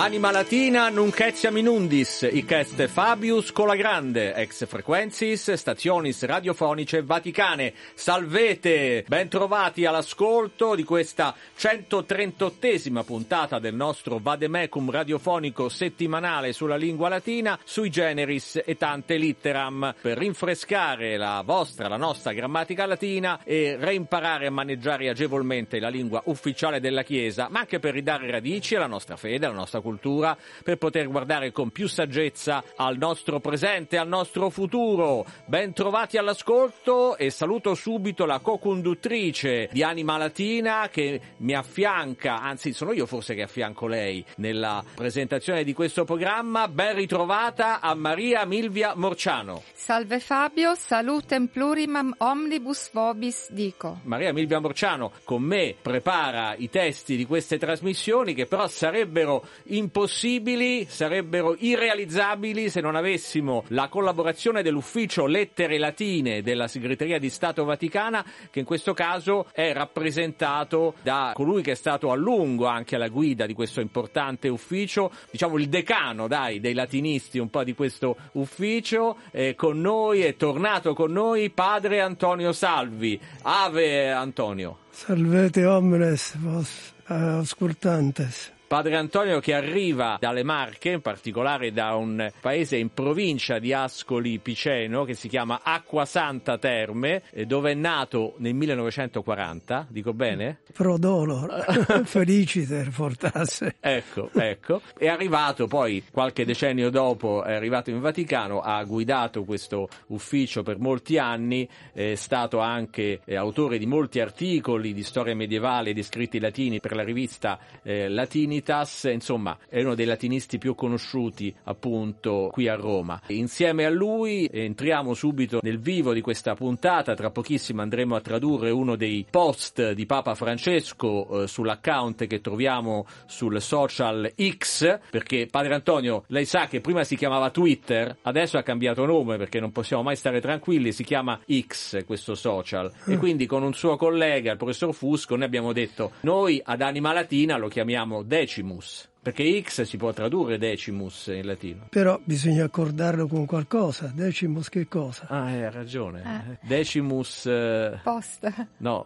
Anima Latina nunc etiam in undis, hic est Fabius Colagrande, ex frequensis stationis radiofonice Vaticane. Salvete, bentrovati all'ascolto di questa 138esima puntata del nostro Vademecum radiofonico settimanale sulla lingua latina, sui generis e tante litteram, per rinfrescare la vostra, la nostra grammatica latina e reimparare a maneggiare agevolmente la lingua ufficiale della Chiesa, ma anche per ridare radici alla nostra fede, alla nostra cultura, per poter guardare con più saggezza al nostro presente, al nostro futuro. Ben trovati all'ascolto e saluto subito la co-conduttrice di Anima Latina che mi affianca, anzi sono io forse che affianco lei nella presentazione di questo programma. Ben ritrovata a Maria Milvia Morciano. Salve Fabio, salutem plurimam omnibus vobis dico. Maria Milvia Morciano con me prepara i testi di queste trasmissioni che però sarebbero impossibili, sarebbero irrealizzabili se non avessimo la collaborazione dell'ufficio lettere latine della segreteria di Stato Vaticana, che in questo caso è rappresentato da colui che è stato a lungo anche alla guida di questo importante ufficio, diciamo il decano, dai, dei latinisti un po' di questo ufficio, eh, con noi è tornato con noi padre Antonio Salvi. Ave Antonio. Salvete omnes vos ascoltantes. Padre Antonio che arriva dalle Marche, in particolare da un paese in provincia di Ascoli Piceno che si chiama Acquasanta Terme, dove è nato nel 1940, dico bene? Pro dolor, feliciter fortasse. Ecco, ecco. È arrivato poi qualche decennio dopo, è arrivato in Vaticano, ha guidato questo ufficio per molti anni, è stato anche autore di molti articoli di storia medievale e di scritti latini per la rivista eh, Latini Humanitas, insomma, è uno dei latinisti più conosciuti appunto qui a Roma. Insieme a lui entriamo subito nel vivo di questa puntata, tra pochissimo andremo a tradurre uno dei post di Papa Francesco eh, sull'account che troviamo sul social X, perché Padre Antonio, lei sa che prima si chiamava Twitter, adesso ha cambiato nome perché non possiamo mai stare tranquilli, si chiama X questo social. E quindi con un suo collega, il professor Fusco, noi abbiamo detto noi ad Anima Latina lo chiamiamo Decimus perché X si può tradurre decimus in latino. Però bisogna accordarlo con qualcosa. Decimus che cosa? Ah, eh, ha ragione. Eh. Decimus... Eh, Post. No,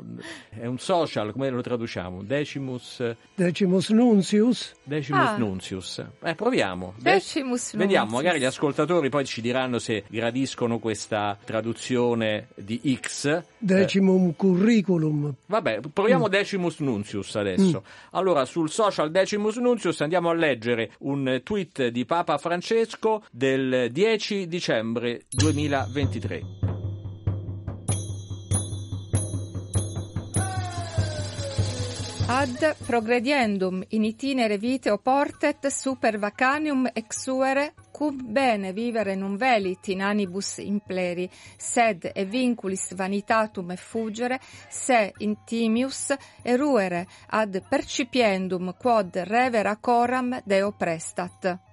è un social, come lo traduciamo? Decimus... Decimus Nuncius? Decimus ah. Nuncius. Eh, proviamo. Decimus De- Vediamo, magari gli ascoltatori poi ci diranno se gradiscono questa traduzione di X. Decimum eh. curriculum. Vabbè, proviamo mm. Decimus Nuncius adesso. Mm. Allora, sul social Decimus Nuncius andiamo a leggere un tweet di Papa Francesco del 10 dicembre 2023. Ad progrediendum in itinere viteo portet super vacanium exuere cum bene vivere non velit in anibus impleri, sed e vinculis vanitatum effugere, se intimius eruere ad percipiendum quod revera coram Deo prestat.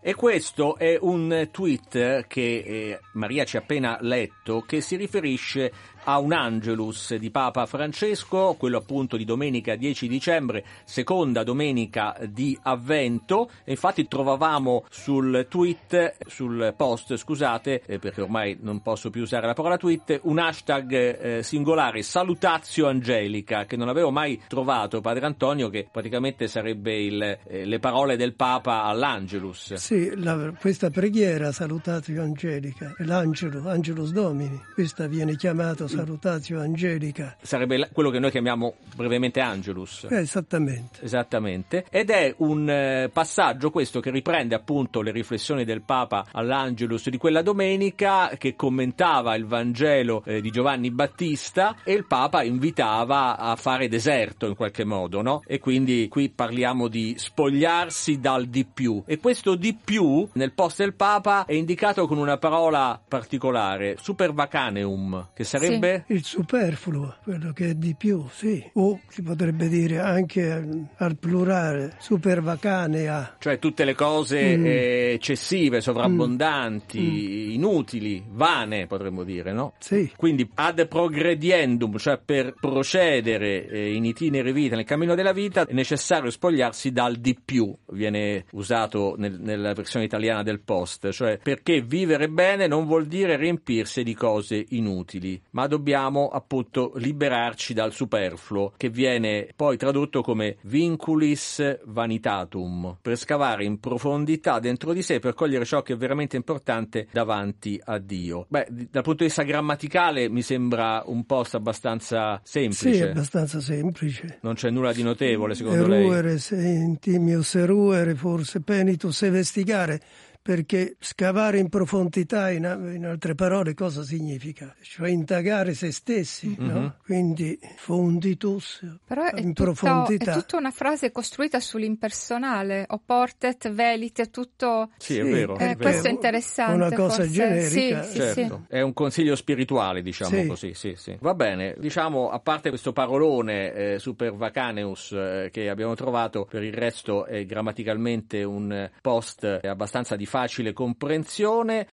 E questo è un tweet che eh, Maria ci ha appena letto che si riferisce a un Angelus di Papa Francesco, quello appunto di domenica 10 dicembre, seconda domenica di Avvento. E infatti trovavamo sul tweet, sul post, scusate, eh, perché ormai non posso più usare la parola tweet, un hashtag eh, singolare, Salutazio Angelica, che non avevo mai trovato, Padre Antonio, che praticamente sarebbe il, le parole del Papa all'Angelus. Sì, la, questa preghiera, Salutazio Angelica, l'Angelus, Angelus Domini, questa viene chiamata Salutatio Angelica. Sarebbe quello che noi chiamiamo brevemente Angelus. Eh, esattamente. Esattamente. Ed è un eh, passaggio questo che riprende appunto le riflessioni del Papa all'Angelus di quella domenica che commentava il Vangelo eh, di Giovanni Battista e il Papa invitava a fare deserto in qualche modo, no? E quindi qui parliamo di spogliarsi dal di più. E questo di più nel post del Papa è indicato con una parola particolare, supervacaneum, che sarebbe sarebbe? Il superfluo, quello che è di più, sì. O si potrebbe dire anche al, al plurale, supervacanea. Cioè tutte le cose Mm. eh, eccessive, sovrabbondanti, inutili, vane potremmo dire, no? Sì, Quindi ad progrediendum, cioè per procedere eh, in itinere vita, nel cammino della vita, è necessario spogliarsi dal di più, viene usato nel- nella versione italiana del post, cioè perché vivere bene non vuol dire riempirsi di cose inutili, ma dobbiamo appunto liberarci dal superfluo, che viene poi tradotto come vinculis vanitatum, per scavare in profondità dentro di sé per cogliere ciò che è veramente importante davanti a Dio. Beh, dal punto di vista grammaticale mi sembra un post abbastanza sì, semplice. abbastanza semplice. non c'è nulla di notevole secondo lei. Eruere, se intimius eruere, forse penitus investigare perché scavare in profondità, in, in altre parole, cosa significa? Cioè indagare se stessi, Mhm. no? Quindi fonditus, Però è, in tutto- profondità. è tutta una frase costruita sull'impersonale, oportet, velite, tutto... Sì, è Sì, vero. Eh, è vero. questo è interessante. Una cosa forse. generica. Sì, sì, Certo, è un consiglio spirituale, diciamo Sì. così, sì, sì. Va bene, diciamo, a parte questo parolone eh, super vacaneus eh, che abbiamo trovato, per il resto è grammaticalmente un post abbastanza di facile comprensione.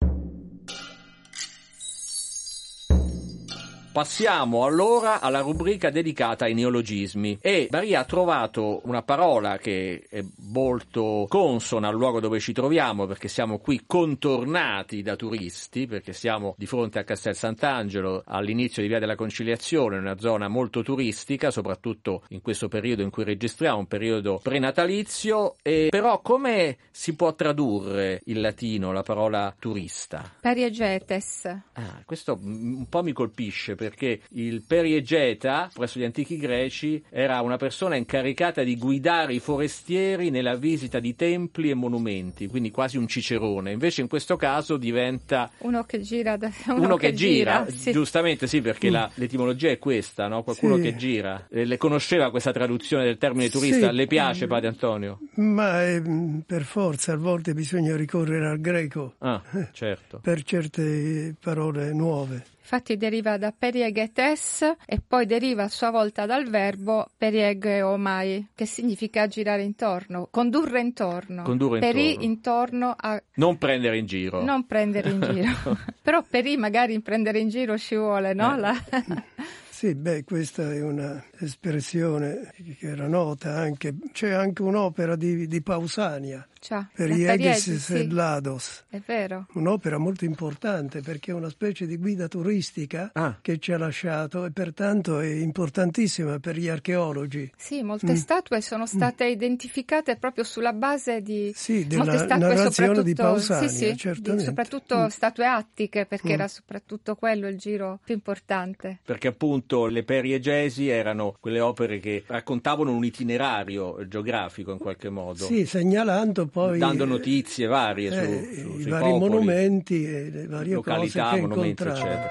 Passiamo allora alla rubrica dedicata ai neologismi e Maria ha trovato una parola che è molto consona al luogo dove ci troviamo perché siamo qui contornati da turisti perché siamo di fronte a Castel Sant'Angelo all'inizio di Via della Conciliazione, una zona molto turistica soprattutto in questo periodo in cui registriamo, un periodo prenatalizio e però come si può tradurre in latino la parola turista? Periegetes. Ah, questo un po' mi colpisce perché il periegeta, presso gli antichi greci, era una persona incaricata di guidare i forestieri nella visita di templi e monumenti, quindi quasi un cicerone. Invece in questo caso diventa Uno che gira. da- uno, che, gira, sì. giustamente sì, perché la- l'etimologia è questa, no? qualcuno Sì. che gira. Eh, le conosceva questa traduzione del termine turista? Sì. Le piace, padre Antonio? Ma eh, per forza a volte bisogna ricorrere al greco Ah, certo. per certe parole nuove. Infatti deriva da periegetes e poi deriva a sua volta dal verbo periegeomai, che significa girare intorno, condurre intorno. Condurre Peri intorno. intorno a Non prendere in giro. non prendere in giro. Però peri magari in prendere in giro ci vuole, no? Eh. La- Sì, beh, questa è un'espressione che era nota anche, c'è anche un'opera di, di Pausania, Cioè, per la Iegis periegesi, e Lados, È vero. un'opera molto importante perché è una specie di guida turistica Ah. che ci ha lasciato e pertanto è importantissima per gli archeologi. Sì, molte statue sono state identificate proprio sulla base di Mm. Sì, molte della statue narrazione di soprattutto- Pausania, sì, sì, di- certamente. soprattutto Mm. statue attiche, perché Mm. era soprattutto quello il giro più importante. perché appunto le periegesi erano quelle opere che raccontavano un itinerario geografico in qualche modo, Sì, segnalando poi dando eh, notizie varie su, eh, su- sui vari popoli, monumenti e le varie località, cose che monumenti, incontrava. eccetera.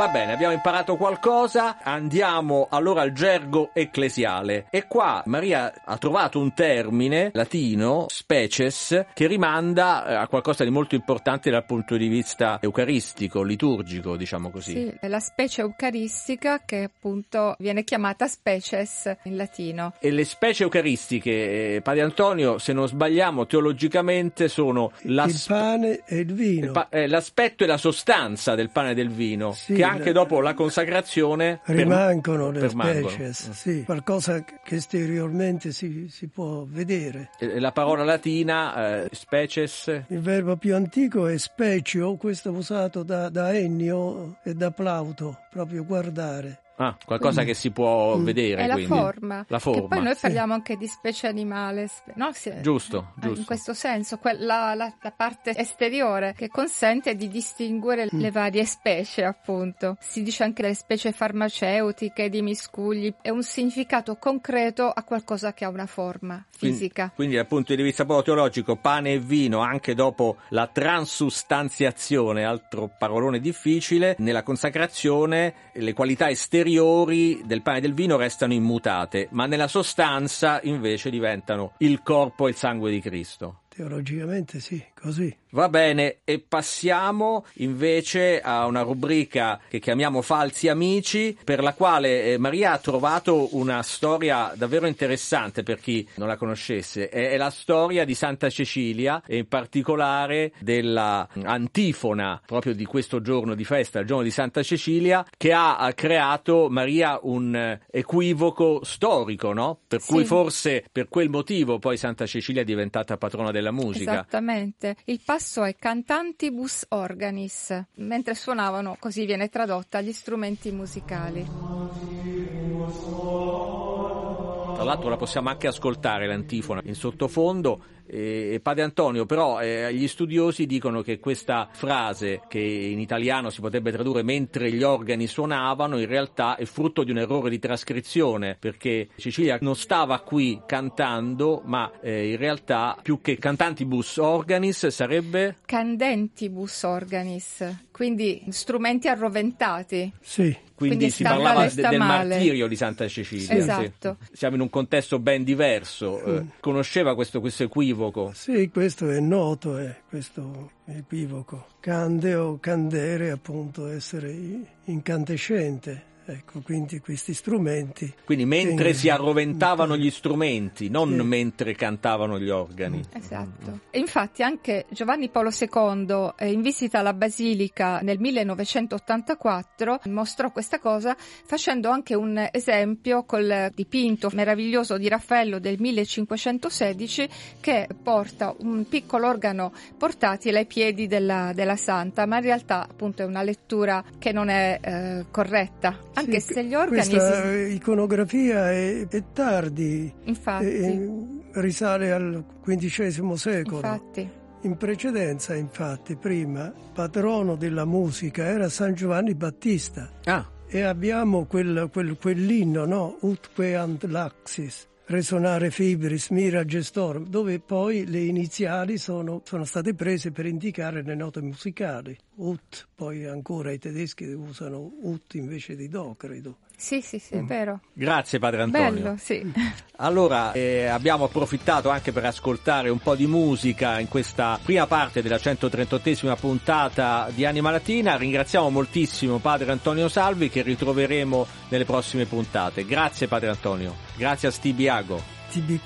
Va bene, abbiamo imparato qualcosa, andiamo allora al gergo ecclesiale. E qua Maria ha trovato un termine latino, species, che rimanda eh, a qualcosa di molto importante dal punto di vista eucaristico, liturgico, diciamo così. Sì, è la specie eucaristica che appunto viene chiamata species in latino. E le specie eucaristiche, eh, Padre Antonio, se non sbagliamo teologicamente, sono Il pane e il vino. il pa- eh, l'aspetto e la sostanza del pane e del vino, Sì, che anche dopo la consacrazione per- Rimangono le permangono. species, sì, qualcosa che esteriormente si, si può vedere. Eh, La parola latina, eh, species, Il verbo più antico è specio, questo usato da, da Ennio e da Plauto, proprio guardare. Ah, qualcosa che si può Mm. vedere. È la quindi. forma. La forma, Che poi noi sì. parliamo anche di specie animale, no? Sì, Giusto, eh, In giusto. questo senso, quella, la, la parte esteriore che consente di distinguere Mm. le varie specie, appunto. Si dice anche delle specie farmaceutiche, di miscugli, è un significato concreto a qualcosa che ha una forma Quindi- fisica. Quindi, dal punto di vista proprio teologico, pane e vino, anche dopo la transustanziazione, altro parolone difficile, nella consacrazione le qualità esteriori del pane e del vino restano immutate, ma nella sostanza invece diventano il corpo e il sangue di Cristo. Teologicamente sì, così. Va bene, e passiamo invece a una rubrica che chiamiamo Falsi Amici, per la quale eh, Maria ha trovato una storia davvero interessante per chi non la conoscesse. È, la storia di Santa Cecilia e in particolare della antifona proprio di questo giorno di festa, il giorno di Santa Cecilia, che ha, ha creato Maria un eh, equivoco storico, no? Per Sì. cui forse per quel motivo poi Santa Cecilia è diventata patrona della musica. Esattamente. Il passo è cantantibus organis, mentre suonavano, così viene tradotta, gli strumenti musicali. Tra l'altro la possiamo anche ascoltare l'antifona in sottofondo. E e padre Antonio, però, eh, gli studiosi dicono che questa frase, che in italiano si potrebbe tradurre mentre gli organi suonavano, in realtà è frutto di un errore di trascrizione, perché Cecilia non stava qui cantando, ma eh, in realtà più che cantantibus organis sarebbe Candentibus organis, quindi strumenti arroventati. Sì, Quindi, Quindi si parlava de- del male. martirio di Santa Cecilia. Esatto. sì. Siamo in un contesto ben diverso. eh, conosceva questo, questo equivoco? Sì, questo è noto, è questo equivoco. Cande o candere, appunto, essere incandescente. Ecco, quindi questi strumenti. Quindi mentre si arroventavano gli strumenti, non Sì. mentre cantavano gli organi. Esatto. E infatti anche Giovanni Paolo II, eh, in visita alla Basilica nel 1984, mostrò questa cosa facendo anche un esempio col dipinto meraviglioso di Raffaello del 1516 che porta un piccolo organo portatile ai piedi della, della Santa, ma in realtà appunto è una lettura che non è eh, corretta, anche Sì, se gli organi Questa esist- iconografia è, è tardi, infatti, eh, risale al XV secolo. infatti. In precedenza, infatti, prima, patrono della musica era San Giovanni Battista Ah, e abbiamo quel, quel- quell'inno, no? Utque ant laxis, resonare fibris mira gestorum, dove poi le iniziali sono, sono state prese per indicare le note musicali. Ut, poi ancora i tedeschi usano ut invece di do, credo. Sì, sì, sì, è vero. grazie padre Antonio. Bello, sì. Allora, eh, abbiamo approfittato anche per ascoltare un po' di musica in questa prima parte della 138esima puntata di Anima Latina. Ringraziamo moltissimo Padre Antonio Salvi che ritroveremo nelle prossime puntate. Grazie Padre Antonio, grazie a Stibiago. Tibi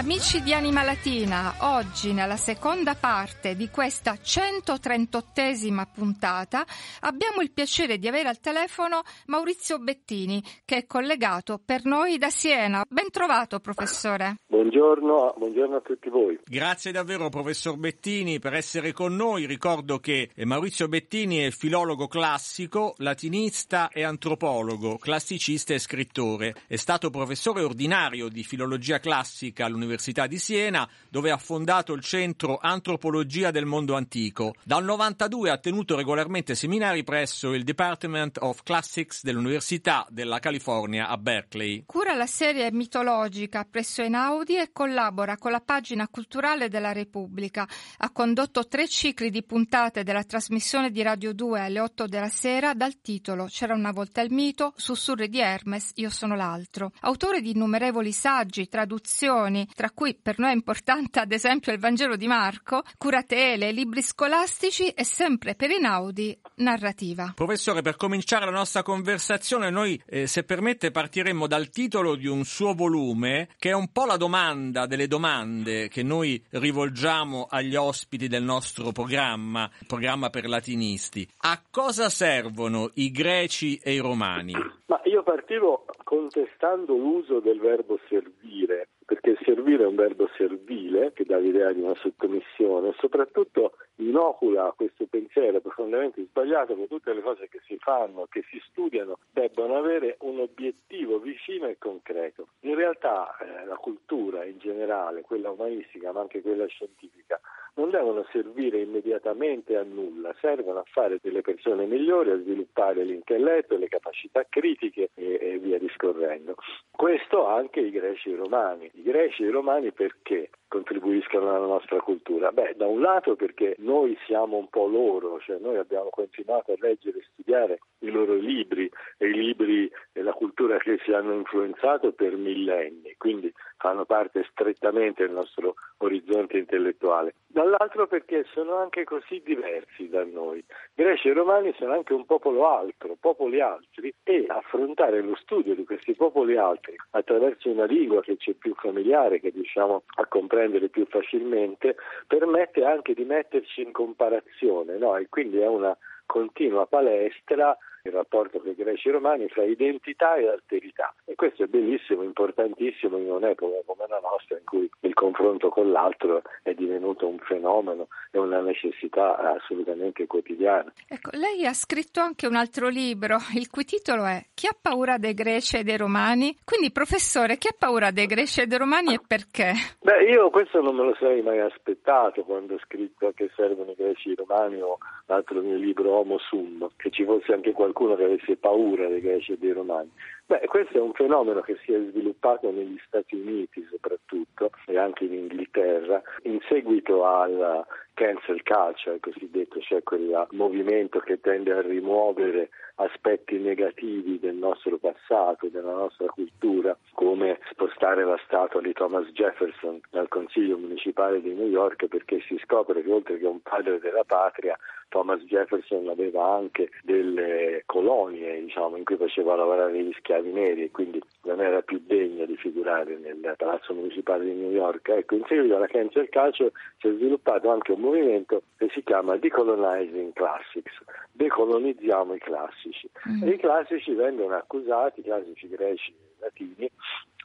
Amici di Anima Latina, oggi nella seconda parte di questa 138esima puntata abbiamo il piacere di avere al telefono Maurizio Bettini che è collegato per noi da Siena. Ben trovato professore. Buongiorno, buongiorno a tutti voi. Grazie davvero professor Bettini per essere con noi. Ricordo che Maurizio Bettini è filologo classico, latinista e antropologo, classicista e scrittore. È stato professore ordinario di filologia classica all'Università di Siena, dove ha fondato il centro Antropologia del mondo antico. Dal 92 ha tenuto regolarmente seminari presso il Department of Classics dell'Università della California a Berkeley. Cura la serie mitologica presso Einaudi e collabora con la pagina culturale della Repubblica. Ha condotto tre cicli di puntate della trasmissione di Radio 2 alle 8 della sera dal titolo C'era una volta il mito, Sussurri di Hermes, Io sono l'altro. Autore di innumerevoli saggi, traduzioni, tra cui per noi è importante ad esempio il Vangelo di Marco, curatele, libri scolastici e sempre per Einaudi narrativa. Professore, per cominciare la nostra conversazione, noi, eh, se permette, partiremmo dal titolo di un suo volume, che è un po' la domanda delle domande che noi rivolgiamo agli ospiti del nostro programma, programma per latinisti. A cosa servono i greci e i romani? Ma io partivo contestando l'uso del verbo servire, perché servire è un verbo servile che dà l'idea di una sottomissione soprattutto inocula questo pensiero profondamente sbagliato che tutte le cose che si fanno, che si studiano, debbano avere un obiettivo vicino e concreto. In realtà eh, la cultura in generale, quella umanistica ma anche quella scientifica, non devono servire immediatamente a nulla, servono a fare delle persone migliori, a sviluppare l'intelletto, le capacità critiche e, e via discorrendo. Questo anche i greci e i romani. I greci e i romani perché? contribuiscono alla nostra cultura? Beh, da un lato perché noi siamo un po' loro, cioè noi abbiamo continuato a leggere e studiare i loro libri e i libri e la cultura che ci hanno influenzato per millenni, quindi fanno parte strettamente del nostro orizzonte intellettuale. Dall'altro perché sono anche così diversi da noi. Greci e romani sono anche un popolo altro, popoli altri e affrontare lo studio di questi popoli altri attraverso una lingua che ci è più familiare, che riusciamo a comprendere più facilmente, permette anche di metterci in comparazione no? e quindi è una continua palestra il rapporto con i greci e romani fra identità e alterità. E questo è bellissimo, importantissimo in un'epoca come la nostra in cui il confronto con l'altro è divenuto un fenomeno e una necessità assolutamente quotidiana. Ecco, lei ha scritto anche un altro libro, il cui titolo è Chi ha paura dei greci e dei romani? Quindi, professore, chi ha paura dei greci e dei romani e perché? Beh, io questo non me lo sarei mai aspettato quando ho scritto che servono i greci e i romani o l'altro mio libro Homo Sum, che ci fosse anche qualcuno qualcuno che avesse paura dei greci e dei romani. Beh, questo è un fenomeno che si è sviluppato negli Stati Uniti soprattutto e anche in Inghilterra in seguito al cancel culture, cosiddetto, cioè quel movimento che tende a rimuovere aspetti negativi del nostro passato, della nostra cultura, come spostare la statua di Thomas Jefferson dal Consiglio municipale di New York perché si scopre che oltre che un padre della patria, Thomas Jefferson aveva anche delle colonie diciamo, in cui faceva lavorare gli schiavi neri e quindi non era più degno di figurare nel palazzo municipale di New York. Ecco, in seguito alla cancel culture si è sviluppato anche un movimento che si chiama Decolonizing Classics, decolonizziamo i classici. Mm. E i classici vengono accusati, i classici greci e latini,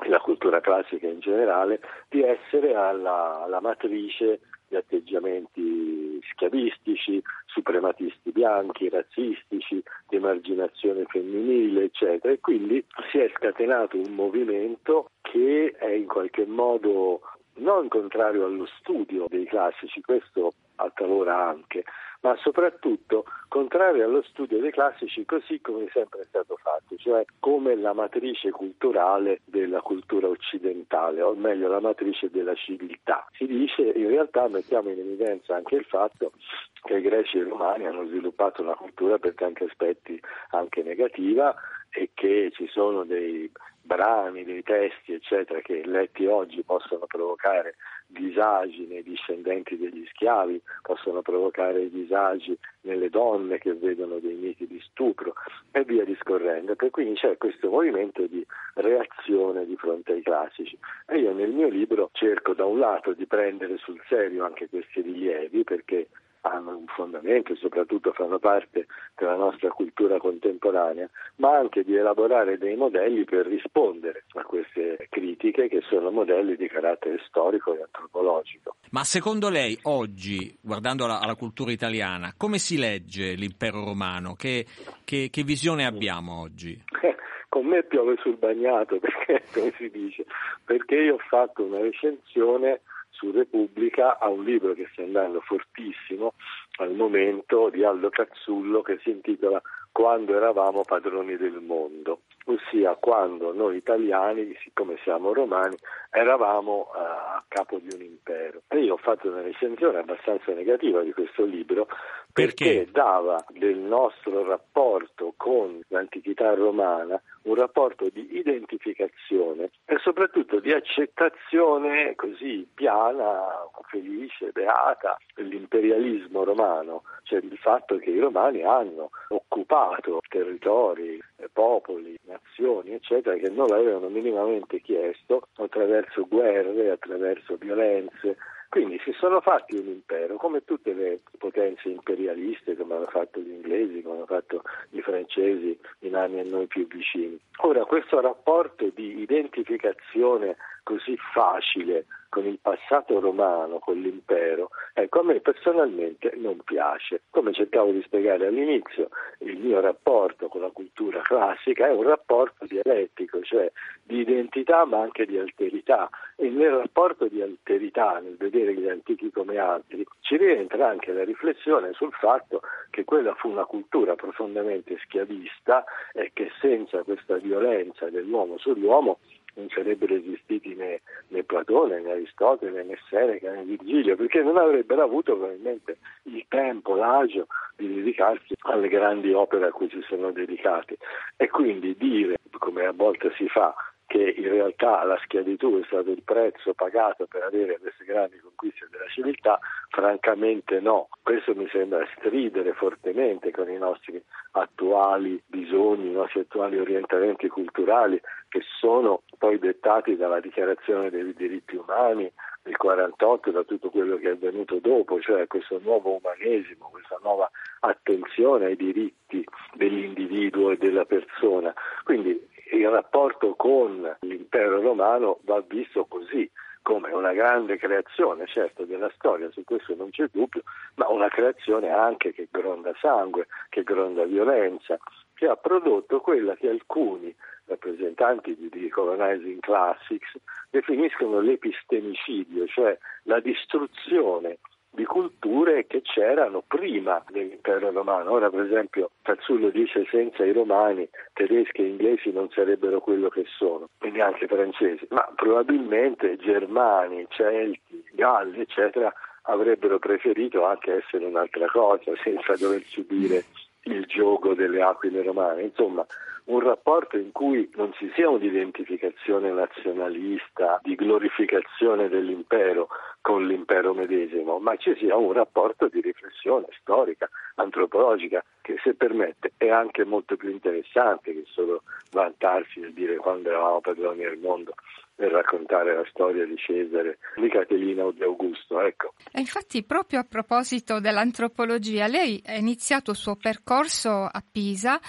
e la cultura classica in generale, di essere alla, alla matrice di atteggiamenti schiavistici, bianchi, razzistici, di emarginazione femminile, eccetera. E quindi si è scatenato un movimento che è in qualche modo non contrario allo studio dei classici, questo a talora anche, ma soprattutto contrario allo studio dei classici così come è sempre stato fatto, cioè come la matrice culturale della cultura occidentale, o meglio la matrice della civiltà. Si dice, in realtà mettiamo in evidenza anche il fatto che i greci e i romani hanno sviluppato una cultura per tanti aspetti anche negativa e che ci sono dei brani, dei testi, eccetera, che letti oggi possono provocare disagi nei discendenti degli schiavi, possono provocare disagi nelle donne che vedono dei miti di stupro e via discorrendo. E quindi c'è questo movimento di reazione di fronte ai classici. E io nel mio libro cerco da un lato di prendere sul serio anche questi rilievi perché hanno un fondamento e soprattutto fanno parte della nostra cultura contemporanea, ma anche di elaborare dei modelli per rispondere a queste critiche che sono modelli di carattere storico e antropologico. Ma secondo lei oggi, guardando alla, alla cultura italiana, come si legge l'impero romano? Che, che, che visione abbiamo oggi? con me piove sul bagnato, perché, come si dice, perché io ho fatto una recensione su Repubblica a un libro che sta andando fortissimo al momento di Aldo Cazzullo che si intitola Quando eravamo padroni del mondo, ossia quando noi italiani, siccome siamo romani, eravamo uh, a capo di un impero. E io ho fatto una recensione abbastanza negativa di questo libro perché, dava del nostro rapporto con l'antichità romana un rapporto di identificazione e soprattutto di accettazione così piana, felice, beata dell'imperialismo romano, cioè il fatto che i romani hanno occupato territori, popoli, nazioni, eccetera, che non l'avevano minimamente chiesto attraverso guerre, attraverso violenze, Quindi si sono fatti un impero, come tutte le potenze imperialiste, come hanno fatto gli inglesi, come hanno fatto i francesi in anni a noi più vicini. Ora, questo rapporto di identificazione così facile con il passato romano, con l'impero, ecco a me personalmente non piace. Come cercavo di spiegare all'inizio, il mio rapporto con la cultura classica è un rapporto dialettico, cioè di identità ma anche di alterità e nel rapporto di alterità, nel vedere gli antichi come altri, ci rientra anche la riflessione sul fatto che quella fu una cultura profondamente schiavista e che senza questa violenza dell'uomo sull'uomo non sarebbero esistiti né, né, Platone, né Aristotele, né Seneca, né Virgilio, perché non avrebbero avuto probabilmente il tempo, l'agio di dedicarsi alle grandi opere a cui si sono dedicati. E quindi dire, come a volte si fa, che in realtà la schiavitù è stato il prezzo pagato per avere queste grandi conquiste della civiltà, francamente no. Questo mi sembra stridere fortemente con i nostri attuali bisogni, i nostri attuali orientamenti culturali che sono poi dettati dalla dichiarazione dei diritti umani del 48 da tutto quello che è avvenuto dopo, cioè questo nuovo umanesimo, questa nuova attenzione ai diritti dell'individuo e della persona. Quindi il rapporto con l'impero romano va visto così, come una grande creazione, certo, della storia, su questo non c'è dubbio, ma una creazione anche che gronda sangue, che gronda violenza, che ha prodotto quella che alcuni rappresentanti di Decolonizing Classics definiscono l'epistemicidio, cioè la distruzione di culture che c'erano prima dell'impero romano. Ora, per esempio, Tazzullo dice senza i romani tedeschi e inglesi non sarebbero quello che sono, e neanche francesi, ma probabilmente germani, celti, galli, eccetera, avrebbero preferito anche essere un'altra cosa senza dover subire il gioco delle aquile romane. Insomma, un rapporto in cui non ci sia un'identificazione nazionalista di glorificazione dell'impero con l'impero medesimo, ma ci sia un rapporto di riflessione storica, antropologica, che se permette è anche molto più interessante che solo vantarsi e dire quando eravamo padroni del mondo per raccontare la storia di Cesare, di Caterina o di Augusto. Ecco. E infatti, proprio a proposito dell'antropologia, lei ha iniziato il suo percorso a Pisa,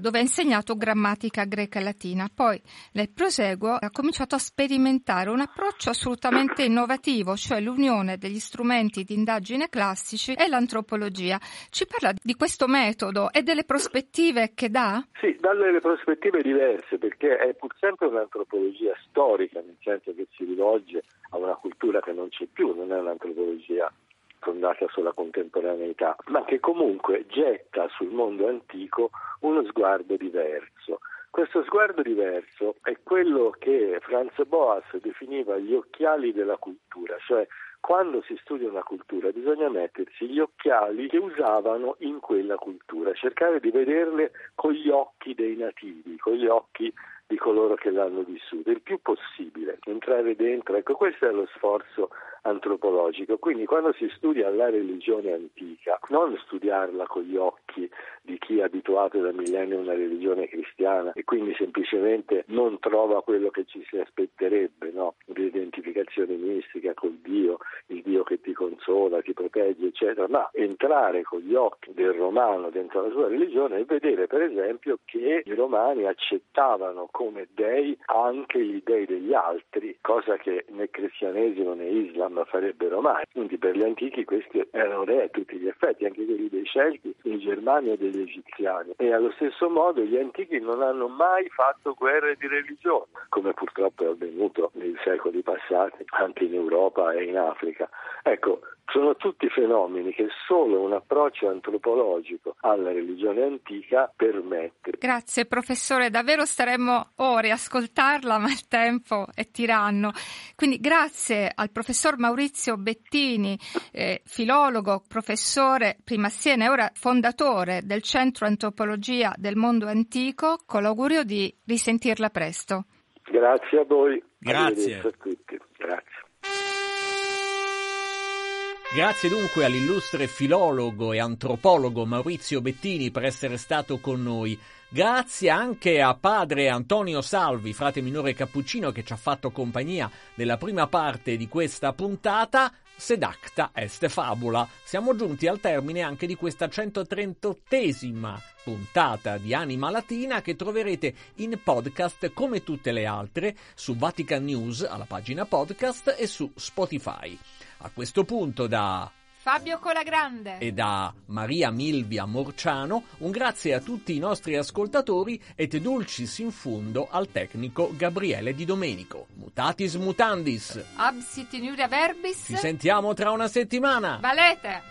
dove ha insegnato grammatica greca e latina. Poi, nel proseguo, ha cominciato a sperimentare un approccio assolutamente innovativo, cioè l'unione degli strumenti di indagine classici e l'antropologia. Ci parla di questo metodo e delle prospettive che dà? Sì, dalle prospettive diverse, perché è pur sempre un'antropologia storica storica, nel senso che si rivolge a una cultura che non c'è più, non è un'antropologia fondata sulla contemporaneità, ma che comunque getta sul mondo antico uno sguardo diverso. Questo sguardo diverso è quello che Franz Boas definiva gli occhiali della cultura, cioè quando si studia una cultura bisogna mettersi gli occhiali che usavano in quella cultura, cercare di vederle con gli occhi dei nativi, con gli occhi di coloro che l'hanno vissuto, il più possibile, entrare dentro. Ecco, questo è lo sforzo antropologico. Quindi quando si studia la religione antica, non studiarla con gli occhi di chi è abituato da millenni a una religione cristiana e quindi semplicemente non trova quello che ci si aspetterebbe, no? l'identificazione mistica col Dio, il Dio che ti consola, ti protegge, eccetera, ma entrare con gli occhi del romano dentro la sua religione e vedere per esempio che i romani accettavano come dei anche gli dei degli altri, cosa che né cristianesimo né islam farebbero mai. Quindi per gli antichi questi erano re a tutti gli effetti, anche quelli dei Celti, in Germania e degli egiziani. E allo stesso modo gli antichi non hanno mai fatto guerre di religione, come purtroppo è avvenuto nei secoli passati anche in Europa e in Africa. Ecco, sono tutti fenomeni che solo un approccio antropologico alla religione antica permette. Grazie professore, davvero staremmo ore a ascoltarla, ma il tempo è tiranno. Quindi grazie al professor Maurizio Bettini, eh, filologo, professore prima a Siena e ora fondatore del Centro Antropologia del Mondo Antico, con l'augurio di risentirla presto. Grazie a voi. Grazie. A tutti. Grazie. Grazie dunque all'illustre filologo e antropologo Maurizio Bettini per essere stato con noi. Grazie anche a padre Antonio Salvi, frate minore cappuccino, che ci ha fatto compagnia nella prima parte di questa puntata. Sedacta est fabula. Siamo giunti al termine anche di questa 138esima puntata di Anima Latina che troverete in podcast come tutte le altre su Vatican News alla pagina podcast e su Spotify. A questo punto da Fabio Colagrande e da Maria Milvia Morciano un grazie a tutti i nostri ascoltatori et dulcis in fundo al tecnico Gabriele Di Domenico. Mutatis mutandis. Absit in verbis. Ci sentiamo tra una settimana. Valete.